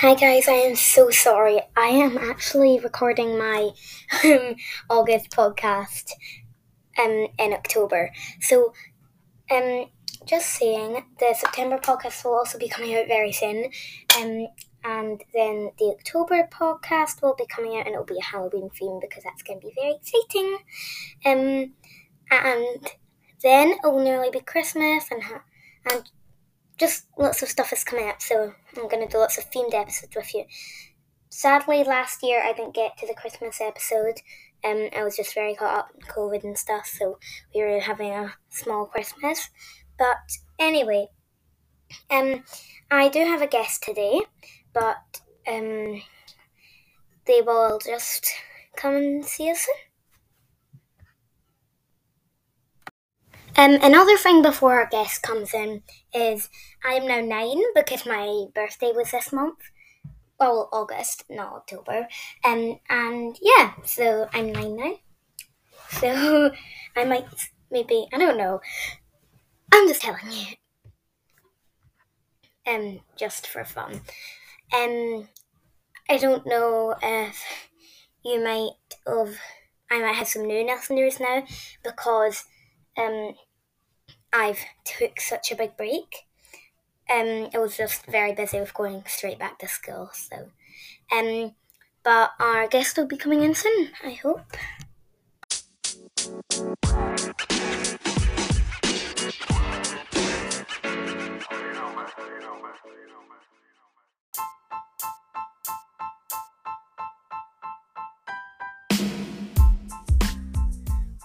Hi guys, I am so sorry. I am actually recording my um, August podcast um, in October. So, um, just saying, the September podcast will also be coming out very soon. Um, and then the October podcast will be coming out and it'll be a Halloween theme because that's going to be very exciting. Um, and then it will nearly be Christmas and ha- and just lots of stuff is coming up, so I'm going to do lots of themed episodes with you. Sadly, last year I didn't get to the Christmas episode. Um, I was just very caught up in COVID and stuff, so we were having a small Christmas. But anyway, um, I do have a guest today, but um, they will just come and see us soon. Um, another thing before our guest comes in is I am now nine because my birthday was this month. Well, August, not October. Um, and yeah, so I'm nine now. So I might maybe I don't know. I'm just telling you. Um, just for fun. Um, I don't know if you might have. I might have some new listeners now because um, I've took such a big break. Um, it was just very busy with going straight back to school. So, um, but our guest will be coming in soon. I hope.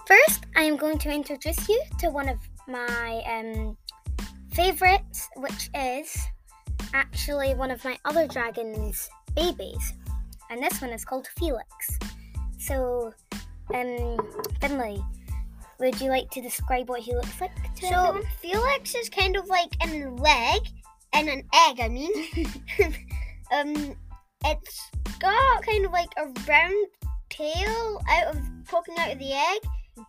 First, I am going to introduce you to one of my um, favorites, which is actually one of my other dragon's babies. And this one is called Felix. So, um, Finley, would you like to describe what he looks like to So everyone? Felix is kind of like an leg and an egg. I mean, um, it's got kind of like a round tail out of poking out of the egg.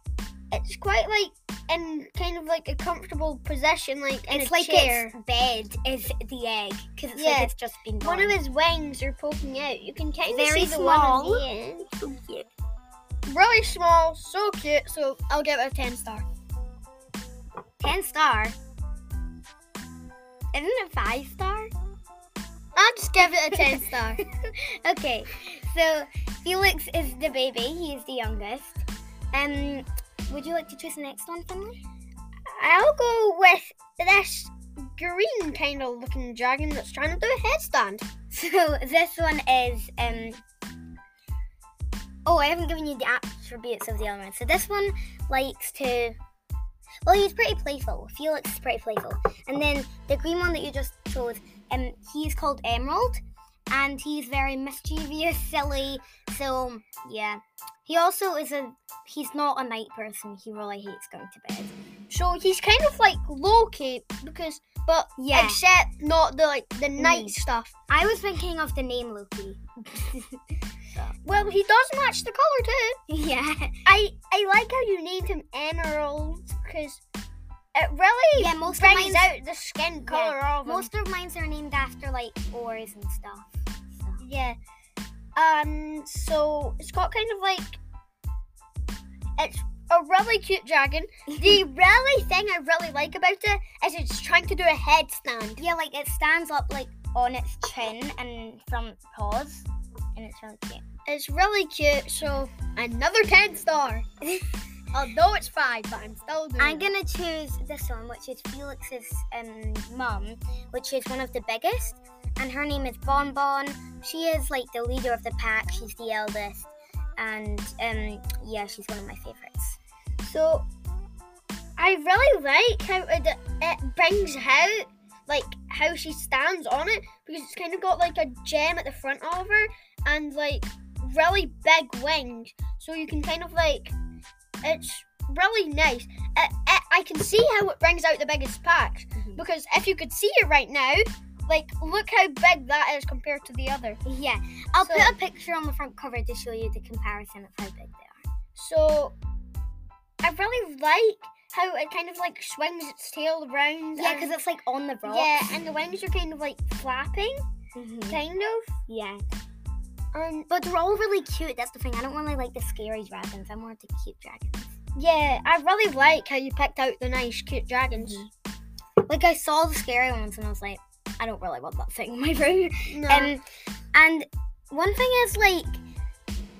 It's quite like in kind of like a comfortable position, like in It's a like chair. its bed is the egg because it's Yeah. like it's just been One of his wings are poking out. You can kind of Very see the one on the end. So cute. Really small, so cute. So I'll give it a ten star. Ten star. Isn't it five star? I'll just give it a ten star. okay, so Felix is the baby. he's the youngest. Um, would you like to choose the next one, Finley? I'll go with this green kind of looking dragon that's trying to do a headstand. So this one is um. Oh, I haven't given you the attributes of the other one. So this one likes to. Well, he's pretty playful. Felix is pretty playful. And then the green one that you just chose, um, he's called Emerald, and he's very mischievous, silly. So yeah, he also is a. He's not a night person. He really hates going to bed. So he's kind of like Loki because, but Yeah. except not the like the night Mm. stuff. I was thinking of the name Loki. Well, he does match the color too. yeah. I I like how you named him Emerald because it really Yeah, most brings out the skin color of after like ores and stuff. So. Yeah. And um, so it's got kind of like it's a really cute dragon. the really thing I really like about it is it's trying to do a headstand. Yeah, like it stands up like on its chin and front paws, and it's really cute. It's really cute. So another ten star. Although it's five, but I'm still doing. I'm gonna choose this one, which is Felix's um, mum, which is one of the biggest, and her name is Bon Bon. She is like the leader of the pack. She's the eldest, and um, yeah, she's one of my favorites. So I really like how it, it brings out like how she stands on it because it's kind of got like a gem at the front of her and like really big wings. So you can kind of like it's really nice. It, it, I can see how it brings out the biggest packs mm-hmm. because if you could see it right now, like look how big that is compared to the other. Yeah, I'll So- put a picture on the front cover to show you the comparison of how big they are. So I really like how it kind of like swings its tail around. Yeah, because it's like on the rocks. Yeah, and the wings are kind of like flapping. Mhm. kind of. Yeah. And But they're all really cute. That's the thing. I don't really like the scary dragons. I more the cute dragons. yeah, I really like how you picked out the nice, cute dragons. Like I saw the scary ones and I was like, I don't really want that thing in my room. No. Um, and one thing is like,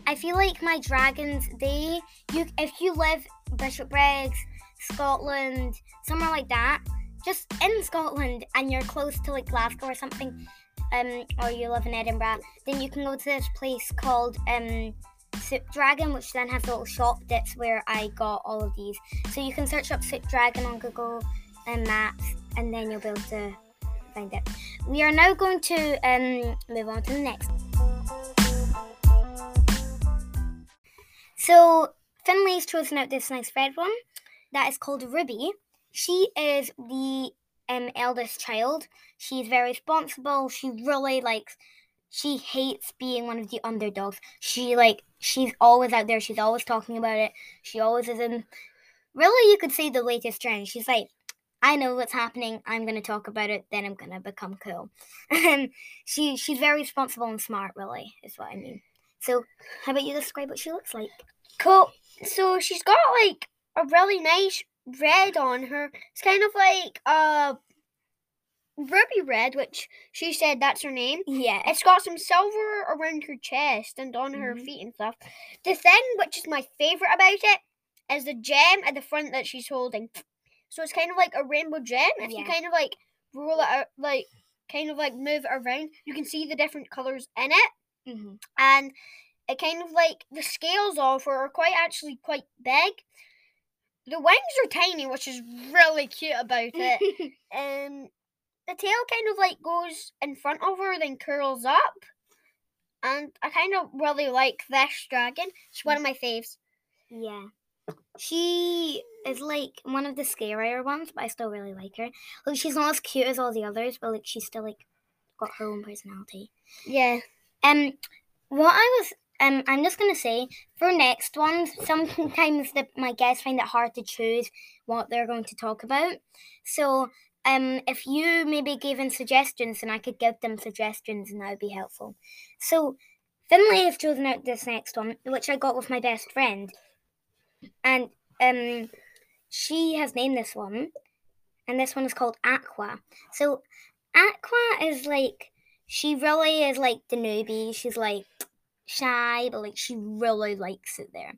I feel like my dragons, they, you, if you live Bishopbriggs, Scotland, somewhere like that, just in Scotland, and you're close to like Glasgow or something, um, or you live in Edinburgh, then you can go to this place called um. Soup Dragon, which then has a little shop. That's where I got all of these. So you can search up Soup Dragon on Google and Maps, and then you'll be able to find it. We are now going to um, move on to the next. So Finley's chosen out this nice red one that is called Ruby. She is the um, eldest child. She's very responsible. She really likes. She hates being one of the underdogs. She like she's always out there. She's always talking about it. She always is in. Really, you could say the latest trend. She's like, I know what's happening. I'm gonna talk about it. Then I'm gonna become cool. And she she's very responsible and smart. Really, is what I mean. So, how about you describe what she looks like? Cool. So she's got like a really nice red on her. It's kind of like uh ruby red, which she said that's her name. Yeah. It's got some silver around her chest and on her Mhm. feet and stuff. The thing which is my favorite about it is the gem at the front that she's holding. So it's kind of like a rainbow gem. If you kind of like roll it out, like kind of like move it around, you can see the different colors in it hmm and it kind of like the scales of her are quite actually quite big. The wings are tiny, which is really cute about it. um, the tail kind of like goes in front of her, then curls up, and I kind of really like this dragon. It's one of my faves. yeah. She is like one of the scarier ones, but I still really like her. Like she's not as cute as all the others, but like she's still like got her own personality. Yeah, Um, what I was um, I'm just gonna say for next ones, sometimes the, my guests find it hard to choose what they're going to talk about. So, um, if you maybe gave in suggestions, then I could give them suggestions, and that would be helpful. So, Finley has chosen out this next one, which I got with my best friend, and um, she has named this one, and this one is called Aqua. So, Aqua is like she really is like the newbie. She's like shy, but like she really likes it there.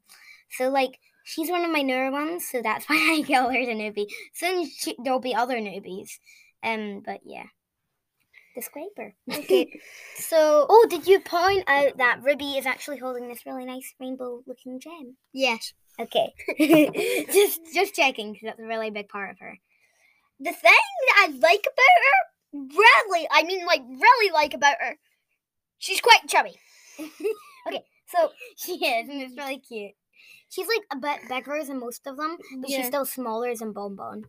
So like she's one of my newer ones, so that's why I call her the newbie. Soon she, there'll be other newbies. Um, but yeah. Her. Okay. so oh, did you point out that Ruby is actually holding this really nice rainbow-looking gem? yes, Okay. just just checking because that's a really big part of her. the thing that I like about her, really, I mean like really like about her, she's quite chubby. Okay, so she is, and it's really cute. She's like a bit bigger than most of them, but Yeah. she's still smaller than Bonbon.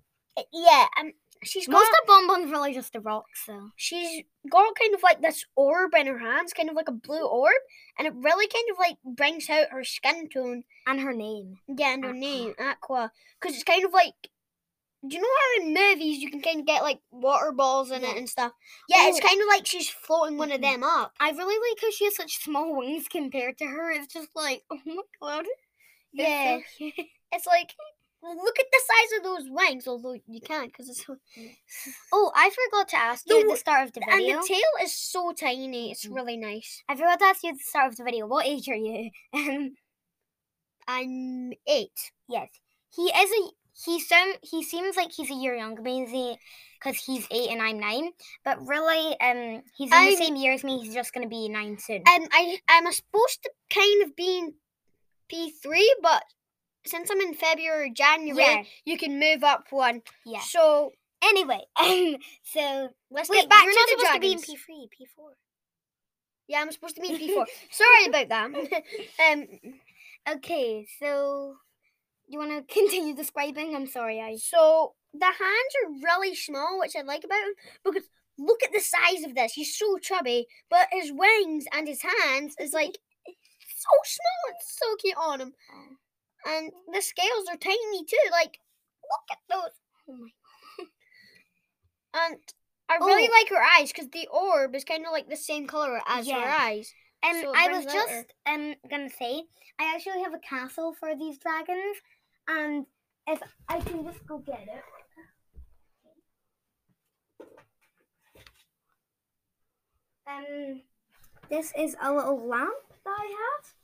Yeah, um, she's got Most of Bonbon's really just a rock, so. she's got kind of like this orb in her hands, kind of like a blue orb, and it really kind of like brings out her skin tone. And her name. Yeah, and her Aqua. name, Aqua, because it's kind of like. Do you know how in movies you can kind of get like water balls in Yeah. it and stuff? Yeah, it's Oh. kind of like she's floating one of Mhm. them up. I really like how she has such small wings compared to her. It's just like, oh my god. It's Yeah, so it's like look at the size of those wings. Although you can't because it's so, Oh, I forgot to ask The you at the start of the video. and the tail is so tiny. It's Mm. really nice. I forgot to ask you at the start of the video. What age are you? Um, I'm eight. yes, he is a. He sound. He seems like he's a year younger than me because he's eight and I'm nine. But really, um, he's in the same year as me. He's just gonna be nine soon. Um, I I'm supposed to kind of be in P three, but since I'm in February, January, yeah, you can move up one. yeah. So Anyway, um, so let's wait, get back you're to not the supposed to be in. P three, P four. Yeah, I'm supposed to be in P four. Sorry about that. um, Okay, so you want to continue describing? I'm sorry, I. so the hands are really small, which I like about him because look at the size of this. He's so chubby, but his wings and his hands is like so small. It's so cute on him, and the scales are tiny too. Like, look at those. Oh my. And I really Oh. like her eyes because the orb is kind of like the same color as her eyes. Um, So I was just um gonna say I actually have a castle for these dragons, and if I can just go get it. Um, this is a little lamp that I have.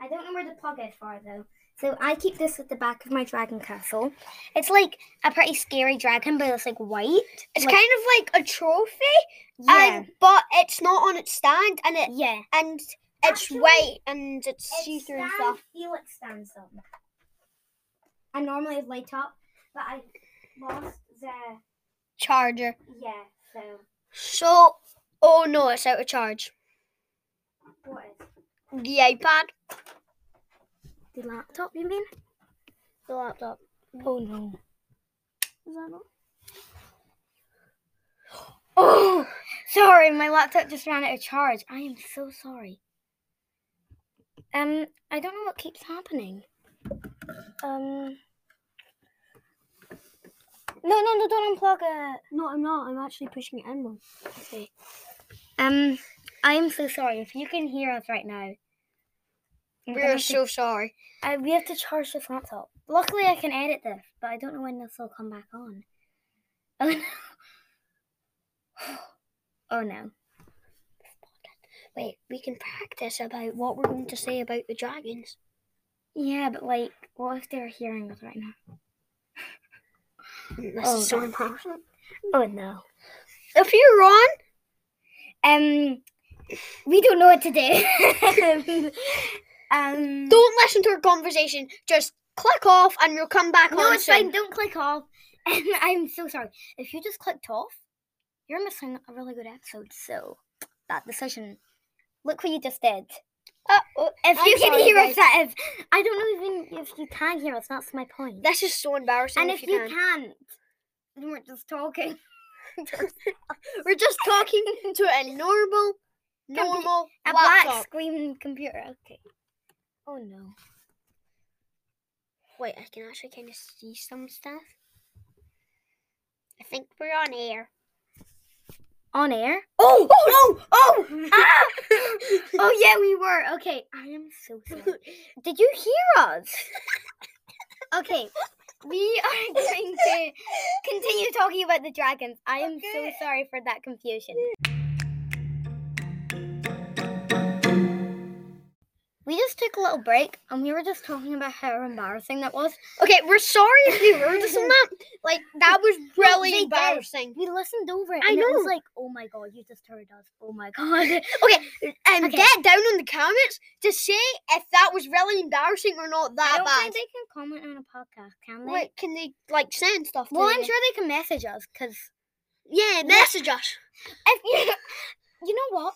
I don't know where the plug is for though. So I keep this at the back of my dragon castle. It's like a pretty scary dragon, but it's like white. It's Like- kind of like a trophy, Yeah. and but it's not on its stand, and it yeah. and it's Actually, white and it's It's see through and stuff. Felix stands on. I normally have light up, but I lost the Charger. yeah. So So, oh no, it's out of charge. what is The iPad, the laptop? You mean? the laptop. Oh no. Is that not? Oh, sorry, my laptop just ran out of charge. I am so sorry. Um, I don't know what keeps happening. Um. No, no, no! Don't unplug it. No, I'm not. I'm actually pushing it in more. Okay. Um, I am so sorry if you can hear us right now. We're have to- so sorry. I, we have to charge this laptop. Luckily, I can edit this, but I don't know when this will come back on. Oh no! Oh no! Wait, we can practice about what we're going to say about the dragons. Yeah, but like, what if they're hearing us right now? This Oh, is so important. Oh no! If you're on, Um, we don't know what to do. um, don't listen to our conversation. Just click off and you'll come back No, on it's soon. fine. Don't click off. I'm so sorry. If you just clicked off, you're missing a really good episode. So that decision. Look what you just did. Uh, oh, If I'm you can sorry, hear guys. us, that is. I don't know even if you can hear us. That's my point. That's just so embarrassing. and if, if you, you can. can't, then we're just talking. we're just talking to a normal, normal A black screen computer. Okay. Oh no. Wait, I can actually kind of see some stuff. I think we're on air. On air? Oh! Oh! Oh! ah! Oh yeah, we were. Okay, I am so sorry. Did you hear us? Okay, we are going to continue talking about the dragons. I am so sorry for that confusion. We just took a little break and we were just talking about how embarrassing that was. Okay, we're sorry if you heard us on that. Like that was really they did. embarrassing. We listened over it I and it was know. like, oh my god, you just heard us. Oh my god. Okay, and Okay. get down in the comments to say if that was really embarrassing or not that I don't bad. think they can comment on a podcast, can they? Wait, can they like send stuff? To Well, I'm you? sure they can message us because Yeah, message us. if you, you know what,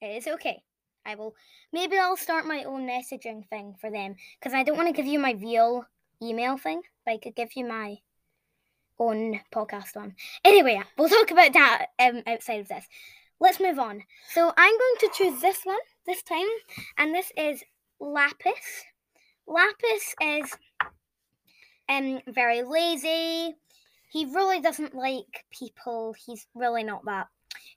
it's okay. I will. Maybe I'll start my own messaging thing for them because I don't want to give you my real email thing, but I could give you my own podcast one. Anyway, we'll talk about that um, outside of this. Let's move on. So I'm going to choose this one this time, and this is Lapis. Lapis is um very lazy. He really doesn't like people. He's really not that.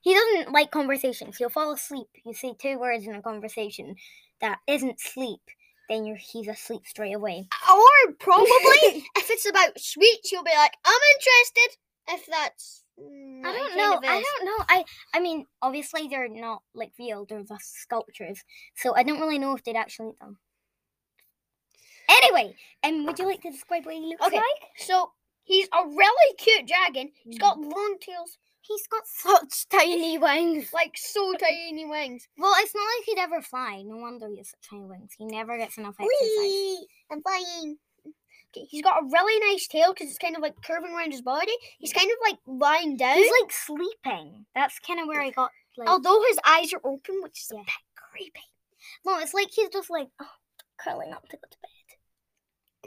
He doesn't like conversations. He'll fall asleep. You say two words in a conversation that isn't sleep, then you're he's asleep straight away. Or probably if it's about sweets, you'll be like, I'm interested. If that's mm, I don't know. I don't know. I I mean, obviously they're not like real. They're just sculptures. So I don't really know if they'd actually eat them. Anyway, um, would you like to describe what he looks Okay. like? So he's a really cute dragon. He's got long tails, He's got such tiny wings. like so tiny wings. Well, it's not like he'd ever fly. No wonder he has such tiny wings. He never gets enough exercise. Whee! I'm flying. Okay, he's got a really nice tail because it's kind of like curving around his body. He's kind of like lying down. He's like sleeping. That's kind of where I got like. although his eyes are open, which is a bit creepy. no, it's like he's just like oh, curling up to go to bed.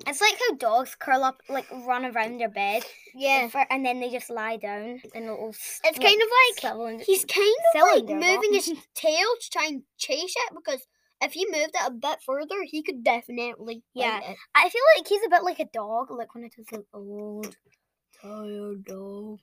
It's like how dogs curl up, like run around their bed, Yeah, for- and then they just lie down and s- it's kind of like he's kind of like moving what? his tail to try and chase it because if he moved it a bit further, he could definitely. Yeah. I feel like he's a bit like a dog, like one of those like old, tired dogs.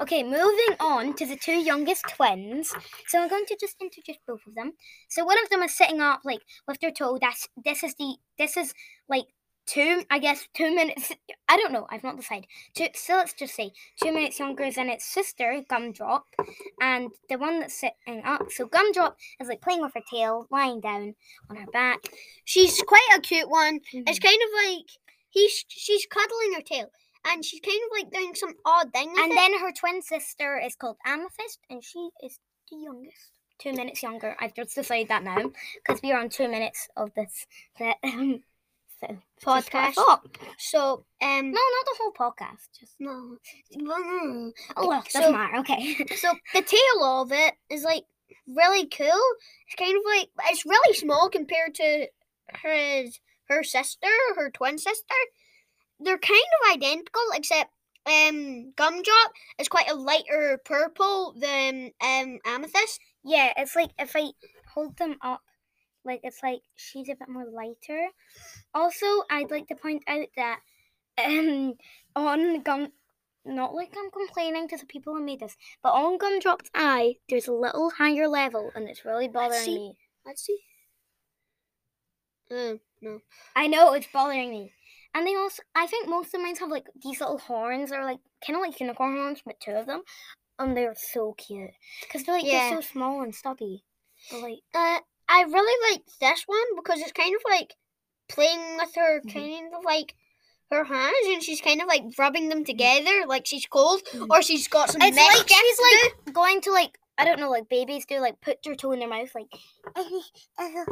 Okay, moving on to the two youngest twins. So I'm going to just introduce both of them. So one of them is sitting up like with their toe. That's this is the this is like two, I guess two minutes. I don't know. I've not decided. Two, so let's just say two minutes younger than its sister, Gumdrop, and the one that's sitting up. So Gumdrop is like playing with her tail, lying down on her back. She's quite a cute one. It's Mhm. kind of like he's she's cuddling her tail, and she's kind of like doing some odd thing. And it. then her twin sister is called Amethyst, and she is the youngest. Two minutes younger. I've just decided that now because we are on two minutes of this that, um, so, just what I Podcast. so um No, not the whole podcast. Just no. Mm. oh, well, so, doesn't matter. Okay. so the tail of it is like really cool. It's kind of like it's really small compared to her her sister, her twin sister. They're kind of identical except um gumdrop is quite a lighter purple than um amethyst. yeah, it's like if I hold them up, like it's like she's a bit more lighter. Also, I'd like to point out that um on gum. Not like I'm complaining to the people who made this, but on Gumdrop's eye, there's a little higher level, and it's really bothering see. me. Let's see. Uh, no. I know it's bothering me. And they also, I think most of mine have like these little horns, or like kind of like unicorn horns, but two of them, and they're so cute because they're like Yeah. they're so small and stubby. But like, Uh, I really like this one because it's kind of like playing with her, Mhm. kind of like her hands, and she's kind of like rubbing them together, like she's cold, Mhm. or she's got some. it's like she's like going to like I don't know, like babies do, like put their toe in their mouth, like I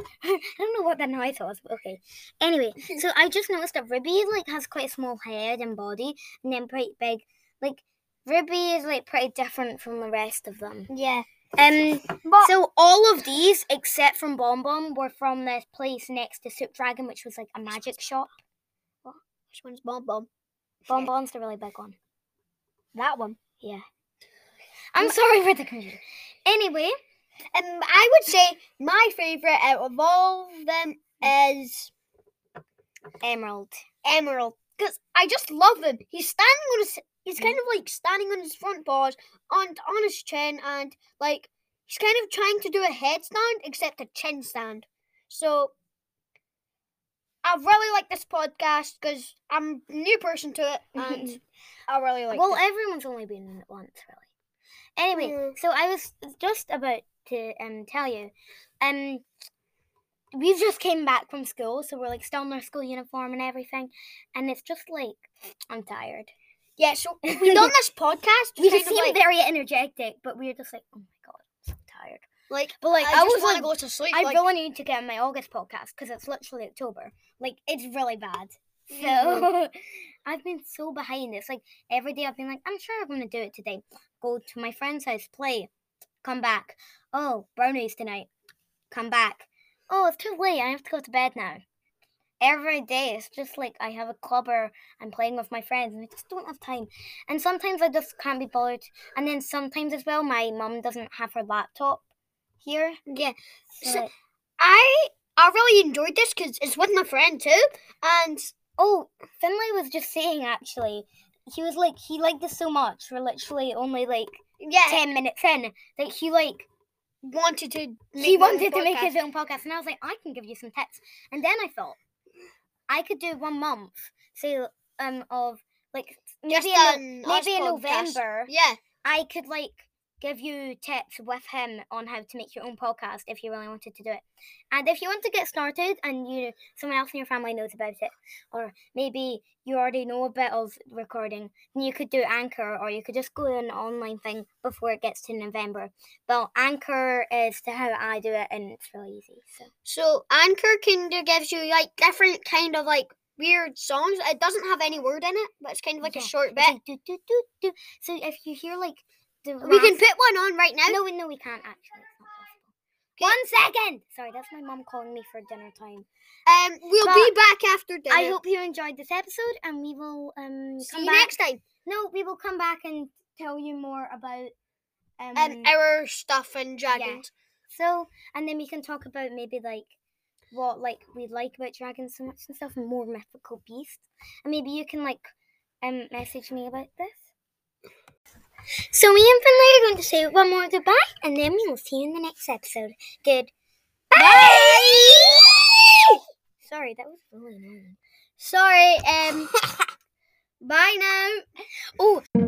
don't know what that noise was, but okay. Anyway, so I just noticed that Ruby like has quite a small head and body, and then pretty big. Like Ruby is like pretty different from the rest of them. Yeah, Um, but so all of these, except from Bomb Bomb, were from this place next to Soup Dragon, which was like a magic shop. which one's Bomb Bomb? Bomb Bomb's the really big one. That one. Yeah. I'm sorry for the confusion. Anyway, Um, I would say my favorite out of all of them is Emerald. Emerald because I just love him. He's standing on his. He's kind of like standing on his front paws, on on his chin, and like he's kind of trying to do a headstand except a chin stand. So I really like this podcast because I'm a new person to it, and I really like. well, it. everyone's only been in it once, really. Anyway, so I was just about to um tell you, um, we just came back from school, so we're like still in our school uniform and everything, and it's just like I'm tired. Yeah, so we've done this podcast. We just seem like, very energetic, but we're just like, oh my god, I'm so tired. like But like, I, I, just was want like, to go to sleep. I like, really need to get my August podcast because it's literally October. Like, it's really bad. So Mhm. I've been so behind. It's like every day I've been like, I'm sure I'm gonna do it today. Go to my friend's house, play, come back. Oh, brownies tonight. Come back. Oh, it's too late. I have to go to bed now. Every day it's just like I have a club or I'm playing with my friends and I just don't have time. And sometimes I just can't be bothered. And then sometimes as well, my mum doesn't have her laptop here. Mm. yeah. So, So- I I really enjoyed this because it's with my friend too, and Oh, Finley was just saying actually. He was like he liked this so much. We're literally only like yeah, ten minutes in that he like wanted to. he wanted to make his own podcast, and I was like, I can give you some tips. And then I thought I could do one month, say um of like Just maybe an maybe in. November Yeah, I could like give you tips with him on how to make your own podcast if you really wanted to do it. And if you want to get started and you someone else in your family knows about it, or maybe you already know a bit of recording, then you could do Anchor or you could just go to an online thing before it gets to November. Well, Anchor is to how I do it and it's really easy. So so Anchor kind of gives you like different kind of like weird songs. It doesn't have any word in it, but it's kind of like Yeah, a short bit. like do, do, do. So if you hear like we can put one on right now. No, we- no, we can't actually. It's not possible. One second. Sorry, that's my mom calling me for dinner time. Um, we'll But be back after dinner. I hope you enjoyed this episode, and we will um See come you back. next time. No, we will come back and tell you more about um. Um, our stuff and dragons. so, and then we can talk about maybe like what like we like about dragons so much and stuff, and more mythical beasts. And maybe you can like um message me about this. So me and Finley are going to say one more goodbye, and then we will see you in the next episode. Good. Bye. Sorry, that was really annoying. Sorry, um, bye now. Oh.